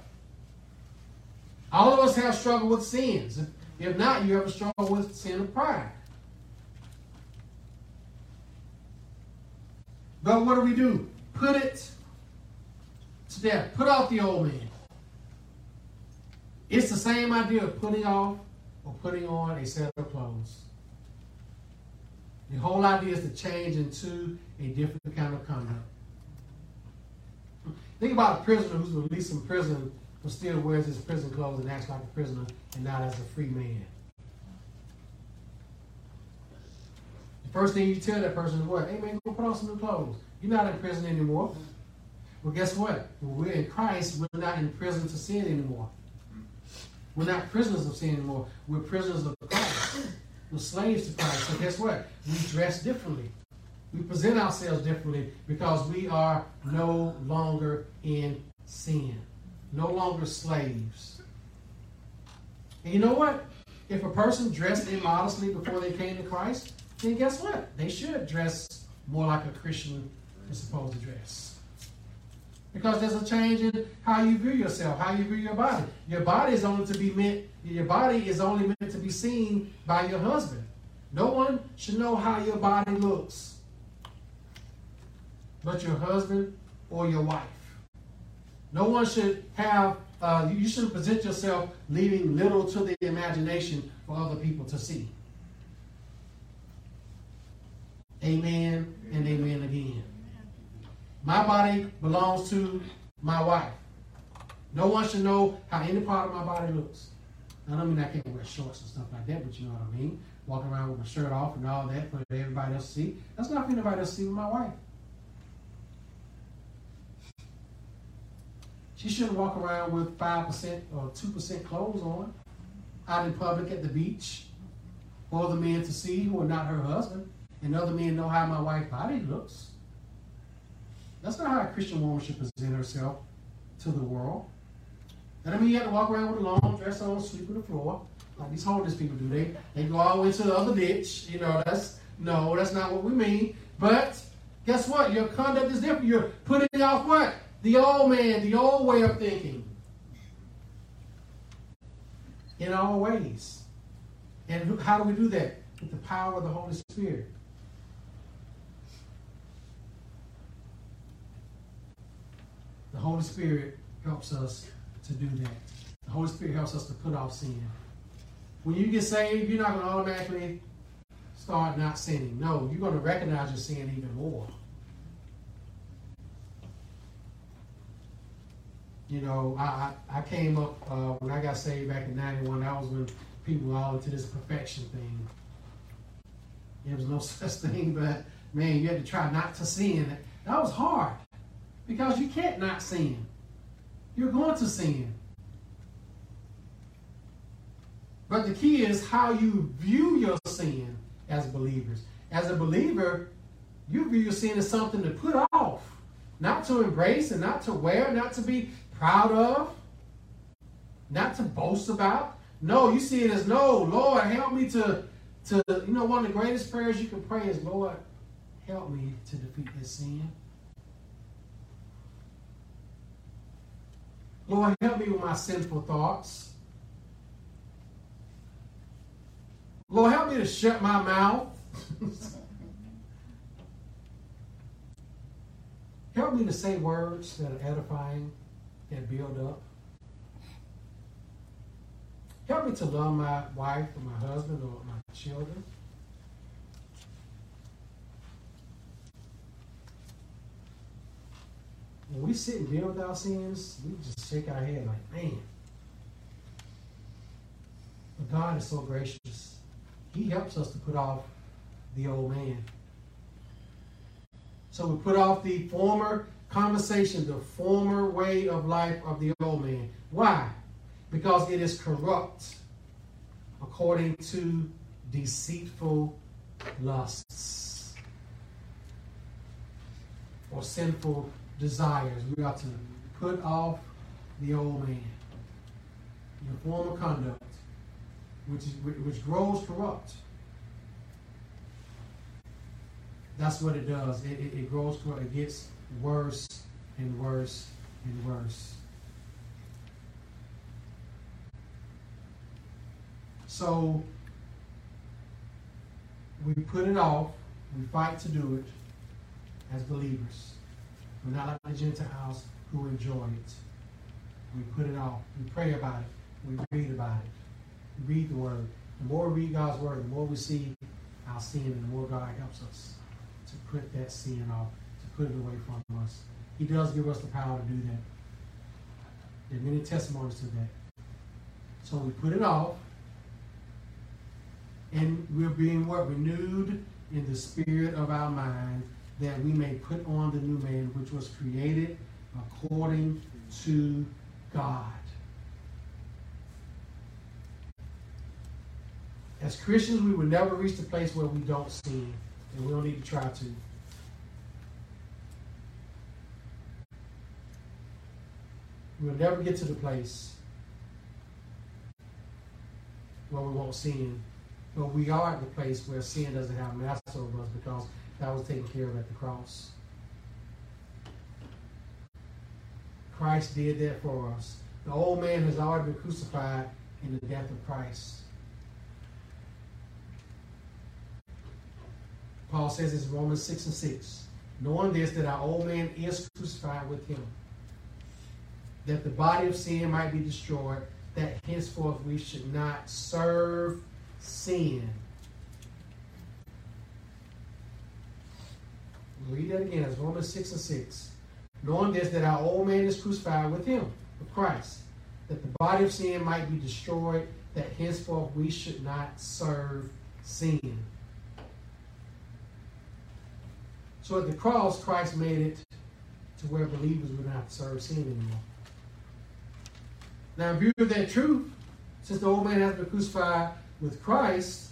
All of us have struggled with sins. If not, you ever struggle with sin of pride. But what do we do? Put it to death. Put off the old man. It's the same idea of putting off or putting on a set of clothes. The whole idea is to change into a different kind of conduct. Think about a prisoner who's released from prison but still wears his prison clothes and acts like a prisoner and not as a free man. The first thing you tell that person is what? Hey man, go put on some new clothes. You're not in prison anymore. Well, guess what? When we're in Christ, we're not in prison to sin anymore. We're not prisoners of sin anymore. We're prisoners of Christ. We're slaves to Christ. So guess what? We dress differently. We present ourselves differently because we are no longer in sin, no longer slaves. And you know what? If a person dressed immodestly before they came to Christ, then guess what? They should dress more like a Christian is supposed to dress. Because there's a change in how you view yourself, how you view your body. Your body is only to be meant, your body is only meant to be seen by your husband. No one should know how your body looks but your husband or your wife. No one should have, uh, you shouldn't present yourself leaving little to the imagination for other people to see. Amen and amen again. My body belongs to my wife. No one should know how any part of my body looks. I don't mean I can't wear shorts and stuff like that, but you know what I mean. Walking around with my shirt off and all that for everybody else to see. That's not for anybody else to see with my wife. She shouldn't walk around with 5% or 2% clothes on out in public at the beach for other men to see who are not her husband and other men know how my wife's body looks. That's not how a Christian woman should present herself to the world. That I mean you have to walk around with a long dress on, sleep on the floor, like these homeless people do. They they go all the way to the other ditch. You know, that's no, that's not what we mean. But guess what? Your conduct is different. You're putting off what? The old man, the old way of thinking. In all ways. And how do we do that? With the power of the Holy Spirit. The Holy Spirit helps us to do that. The Holy Spirit helps us to put off sin. When you get saved, you're not going to automatically start not sinning. No, you're going to recognize your sin even more. You know, I, I, came up uh, when I got saved back in 91. That was when people were all into this perfection thing. There was no such thing, but man, you had to try not to sin. That was hard. Because you can't not sin. You're going to sin. But the key is how you view your sin as believers. As a believer, you view your sin as something to put off, not to embrace and not to wear, not to be proud of, not to boast about. No, you see it as no, Lord, help me to, to you know, one of the greatest prayers you can pray is, Lord, help me to defeat this sin. Lord, help me with my sinful thoughts. Lord, help me to shut my mouth. help me to say words that are edifying, that build up. Help me to love my wife or my husband or my children. when we sit and deal with our sins, we just shake our head like, man. But God is so gracious. He helps us to put off the old man. So we put off the former conversation, the former way of life of the old man. Why? Because it is corrupt according to deceitful lusts or sinful desires. We are to put off the old man, your former conduct, which, is, which grows corrupt. That's what it does. It, it, it grows corrupt. It gets worse and worse and worse. So we put it off. We fight to do it as believers. We're not like the Gentiles who enjoy it. We put it off. We pray about it. We read about it. We read the Word. The more we read God's Word, the more we see our sin, and the more God helps us to put that sin off, put it away from us. He does give us the power to do that. There are many testimonies to that. So we put it off, and we're being what? Renewed in the spirit of our mind, that we may put on the new man, which was created according to God. As Christians, we will never reach the place where we don't sin, and we don't need to try to. We'll never get to the place where we won't sin. But we are at the place where sin doesn't have master over us because that was taken care of at the cross. Christ did that for us. The old man has already been crucified in the death of Christ. Paul says in Romans 6 and 6. Knowing this, that our old man is crucified with him, that the body of sin might be destroyed, that henceforth we should not serve sin. Read that again. It's Romans 6 and 6. Knowing this, that our old man is crucified with him, with Christ, that the body of sin might be destroyed, that henceforth we should not serve sin. So at the cross, Christ made it to where believers would not serve sin anymore. Now, in view of that truth, since the old man has been crucified with Christ,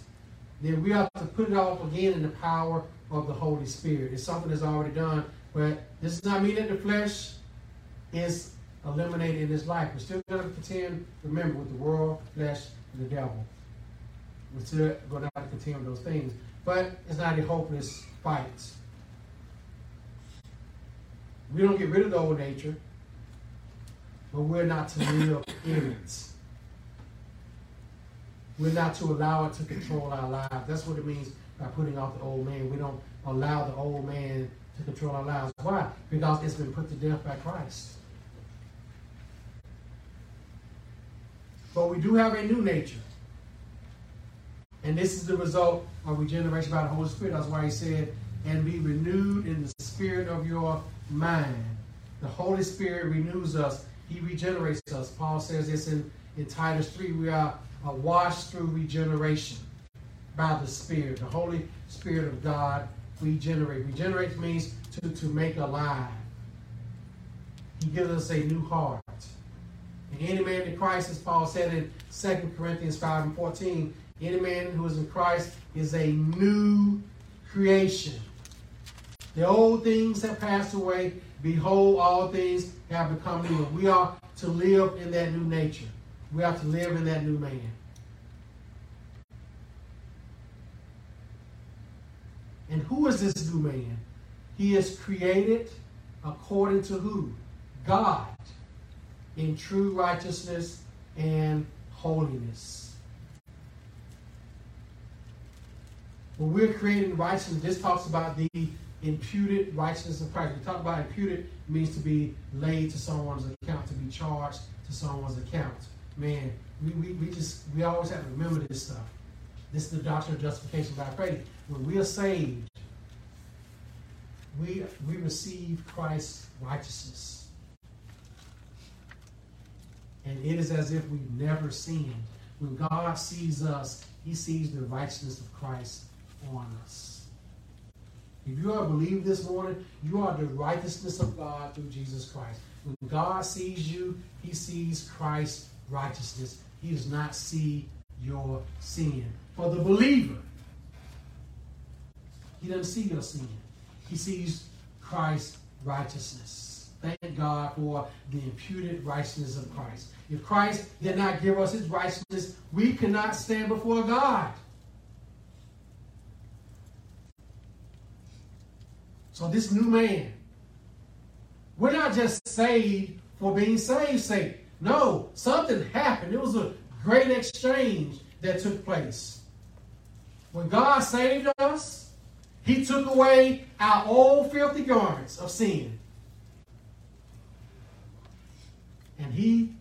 then we have to put it off again in the power of the Holy Spirit. It's something that's already done, but this is not mean that the flesh is eliminated in this life. We're still going to contend, remember, with the world, flesh, and the devil. We're still going to have to contend with those things. But it's not a hopeless fight. We don't get rid of the old nature, but we're not to live in it. We're not to allow it to control our lives. That's what it means by putting off the old man. We don't allow the old man to control our lives. Why? Because it's been put to death by Christ. But we do have a new nature. And this is the result of regeneration by the Holy Spirit. That's why he said, and be renewed in the spirit of your mind. The Holy Spirit renews us. He regenerates us. Paul says this in, in Titus 3. We are uh, washed through regeneration by the Spirit. The Holy Spirit of God regenerate. Regenerate means to, to make alive. He gives us a new heart. And any man in Christ, as Paul said in 2 Corinthians 5 and 14, any man who is in Christ is a new creation. The old things have passed away. Behold, all things have become new. We are to live in that new nature. We are to live in that new man. And who is this new man? He is created according to who? God in true righteousness and holiness. When we're created in righteousness, this talks about the imputed righteousness of Christ. We talk about imputed means to be laid to someone's account, to be charged to someone's account. Man, we, we, we just we always have to remember this stuff. This is the doctrine of justification by faith. When we are saved, we we receive Christ's righteousness. And it is as if we've never sinned. When God sees us, he sees the righteousness of Christ on us. If you are a believer this morning, you are the righteousness of God through Jesus Christ. When God sees you, he sees Christ's righteousness. He does not see your sin. for the believer, he doesn't see your sin. He sees Christ's righteousness. Thank God for the imputed righteousness of Christ. If Christ did not give us his righteousness, we cannot stand before God. So this new man, we're not just saved for being saved, saved. No, something happened. It was a great exchange that took place. When God saved us, He took away our old filthy garments of sin. And He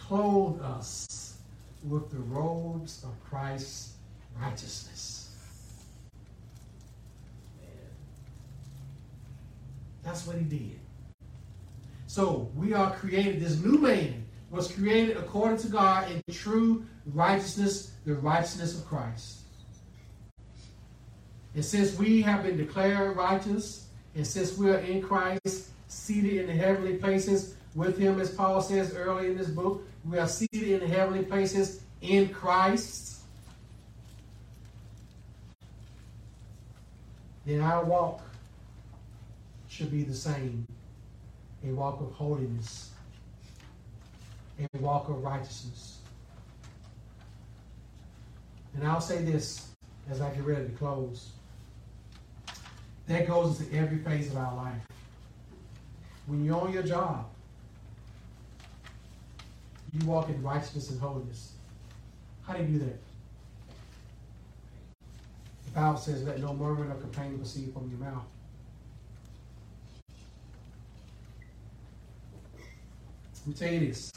clothed us with the robes of Christ's righteousness. That's what He did. So we are created, this new man was created according to God in true righteousness, the righteousness of Christ. And since we have been declared righteous, and since we are in Christ, seated in the heavenly places with him, as Paul says early in this book, we are seated in the heavenly places in Christ. Then our walk should be the same a walk of holiness, a walk of righteousness. And I'll say this as I get ready to close. That goes into every phase of our life. When you're on your job, you walk in righteousness and holiness. How do you do that? The Bible says, let no murmur or complaining proceed from your mouth. Let tell you this.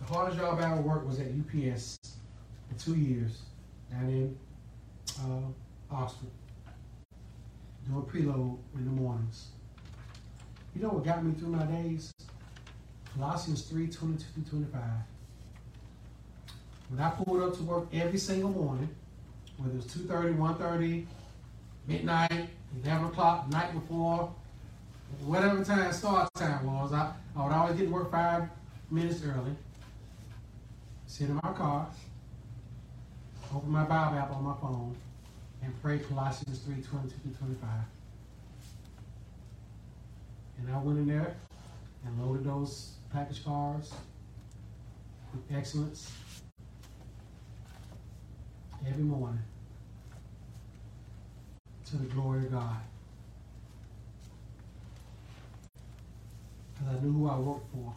The hardest job I ever worked was at UPS for two years down in uh, Oxford, doing preload in the mornings. You know what got me through my days? Colossians 3 22 25. When I pulled up to work every single morning, whether it was 2.30, 1.30, midnight, 11 o'clock, night before, whatever time start time was, I, I would always get to work five minutes early, sit in my car, open my Bible app on my phone, and pray Colossians 3 22 25. And I went in there and loaded those package cars with excellence every morning to the glory of God. Because I knew who I worked for.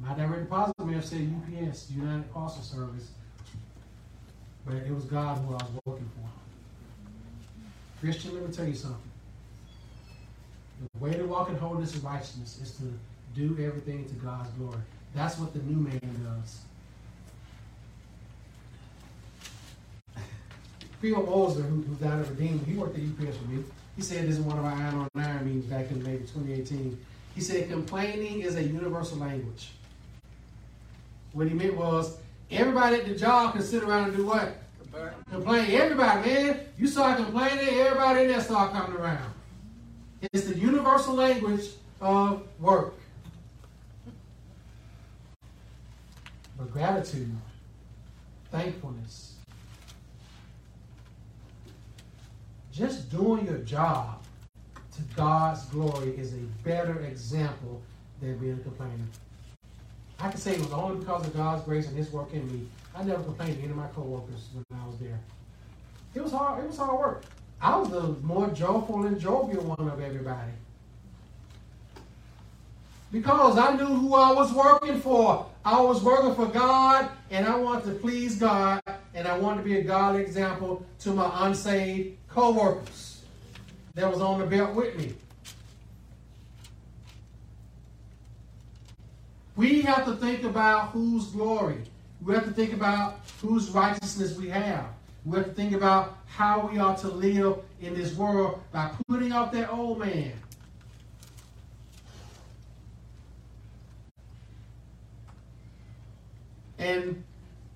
My direct deposit may have said UPS, United Parcel Service, but it was God who I was working for. Christian, let me tell you something. The way to walk in holiness and righteousness is to do everything to God's glory. That's what the new man does. Phil Moser, who, who's down at Redeemer, he worked at UPS with me. He said this is one of our Iron on Iron meetings back in maybe 2018. He said complaining is a universal language. What he meant was everybody at the job can sit around and do what? Complain. Complain. Everybody, man. You start complaining, everybody in there start coming around. It's the universal language of work. But gratitude, thankfulness, just doing your job to God's glory is a better example than being a complainer. I can say it was only because of God's grace and His work in me. I never complained to any of my coworkers when I was there. It was hard. It was hard work. I was the more joyful and jovial one of everybody. Because I knew who I was working for. I was working for God, and I wanted to please God, and I wanted to be a godly example to my unsaved co-workers that was on the belt with me. We have to think about whose glory. We have to think about whose righteousness we have. We have to think about how we are to live in this world by putting off that old man. And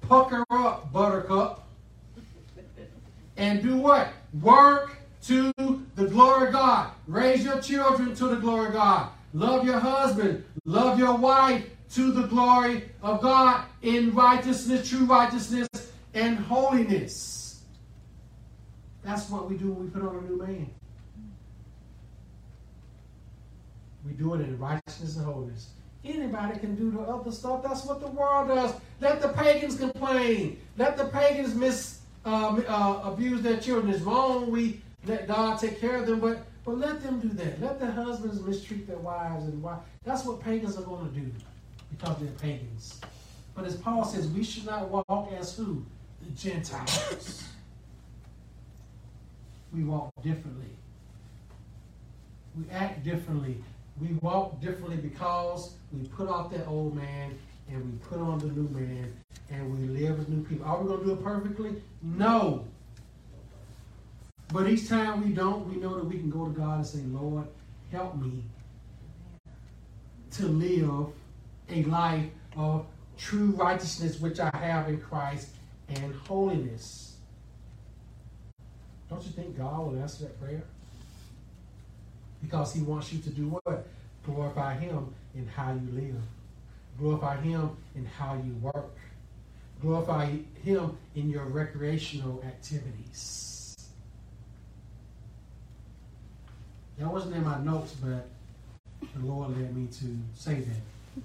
pucker up, buttercup. And do what? Work to the glory of God. Raise your children to the glory of God. Love your husband. Love your wife to the glory of God in righteousness, true righteousness, and holiness. That's what we do when we put on a new man. We do it in righteousness and holiness. Anybody can do the other stuff. That's what the world does. Let the pagans complain. Let the pagans mis uh, uh, abuse their children. It's wrong. We let God take care of them, but but let them do that. Let the husbands mistreat their wives and why. That's what pagans are going to do because they're pagans. But as Paul says, we should not walk as who? The Gentiles. We walk differently. We act differently. We walk differently because we put off that old man and we put on the new man and we live as new people. Are we going to do it perfectly? No. But each time we don't, we know that we can go to God and say, Lord, help me to live a life of true righteousness, which I have in Christ, and holiness. Don't you think God will answer that prayer? Because He wants you to do what? Glorify Him in how you live, glorify Him in how you work, glorify Him in your recreational activities. That wasn't in my notes, but the Lord led me to say that.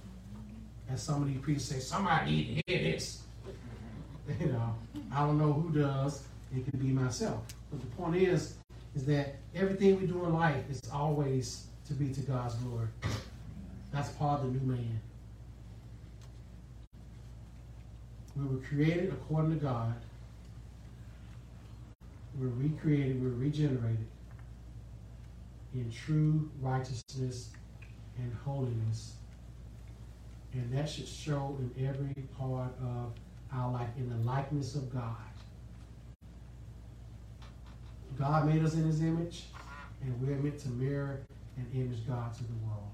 As some of these preachers say, somebody need to hear this. You know, I don't know who does. It could be myself. But the point is, is that everything we do in life is always to be to God's glory. That's part of the new man. We were created according to God. We're recreated, we're regenerated in true righteousness and holiness. And that should show in every part of our life, in the likeness of God. God made us in his image, and we're meant to mirror and image God to the world.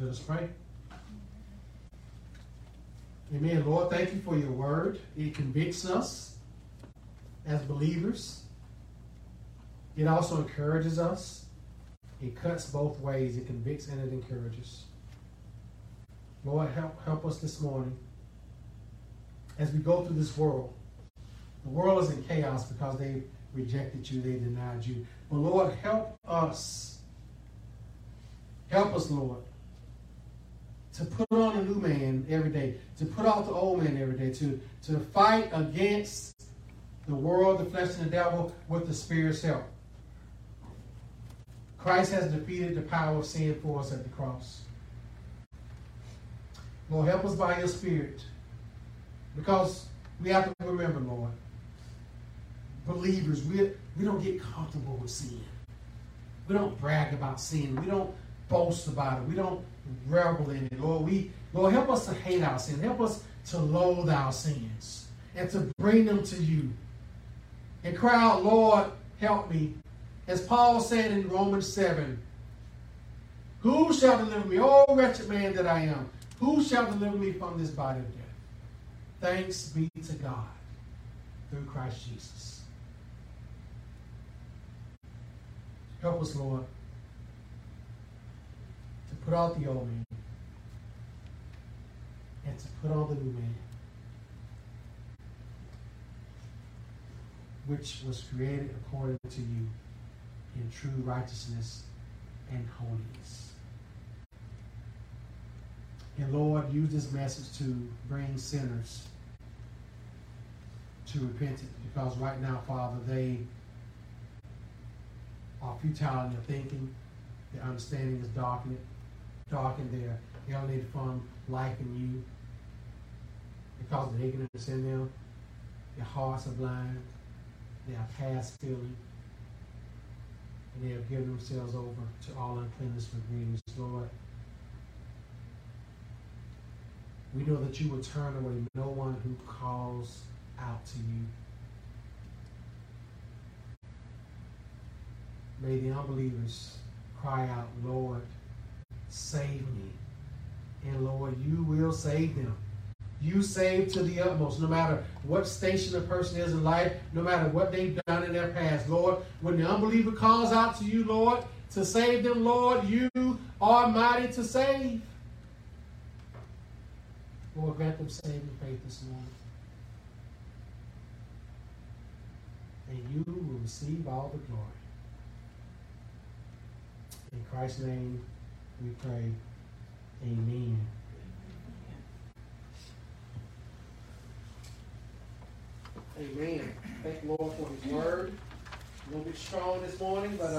Let us pray. Amen. Lord, thank you for your word. It convicts us as believers. It also encourages us. It cuts both ways. It convicts and it encourages. Lord, help, help us this morning as we go through this world. The world is in chaos because they rejected you, they denied you. But Lord, help us. Help us, Lord, to put on a new man every day, to put off the old man every day, to, to fight against the world, the flesh, and the devil with the Spirit's help. Christ has defeated the power of sin for us at the cross. Lord, help us by your Spirit. Because we have to remember, Lord, believers, we, we don't get comfortable with sin. We don't brag about sin. We don't boast about it. We don't revel in it. Lord, we Lord, help us to hate our sin. Help us to loathe our sins and to bring them to you. And cry out, Lord, help me. As Paul said in Romans 7, Who shall deliver me? Oh, wretched man that I am. Who shall deliver me from this body of death? Thanks be to God through Christ Jesus. Help us, Lord, put out the old man and to put on the new man, which was created according to you in true righteousness and holiness. And Lord, use this message to bring sinners to repentance because right now, Father, they are futile in their thinking. Their understanding is darkened, darkened. They're alienated from life in you because of the ignorance in them. Their hearts are blind. They are past feeling. And they have given themselves over to all uncleanness for greediness. Lord, we know that you will turn away no one who calls out to you. May the unbelievers cry out, Lord, save me. And Lord, you will save them. You save to the utmost, no matter what station a person is in life, no matter what they've done in their past. Lord, when the unbeliever calls out to you, Lord, to save them, Lord, you are mighty to save. Lord, grant them saving faith this morning. And you will receive all the glory. In Christ's name we pray. Amen. Amen. Thank the Lord for his word. A little bit strong this morning, but. Uh,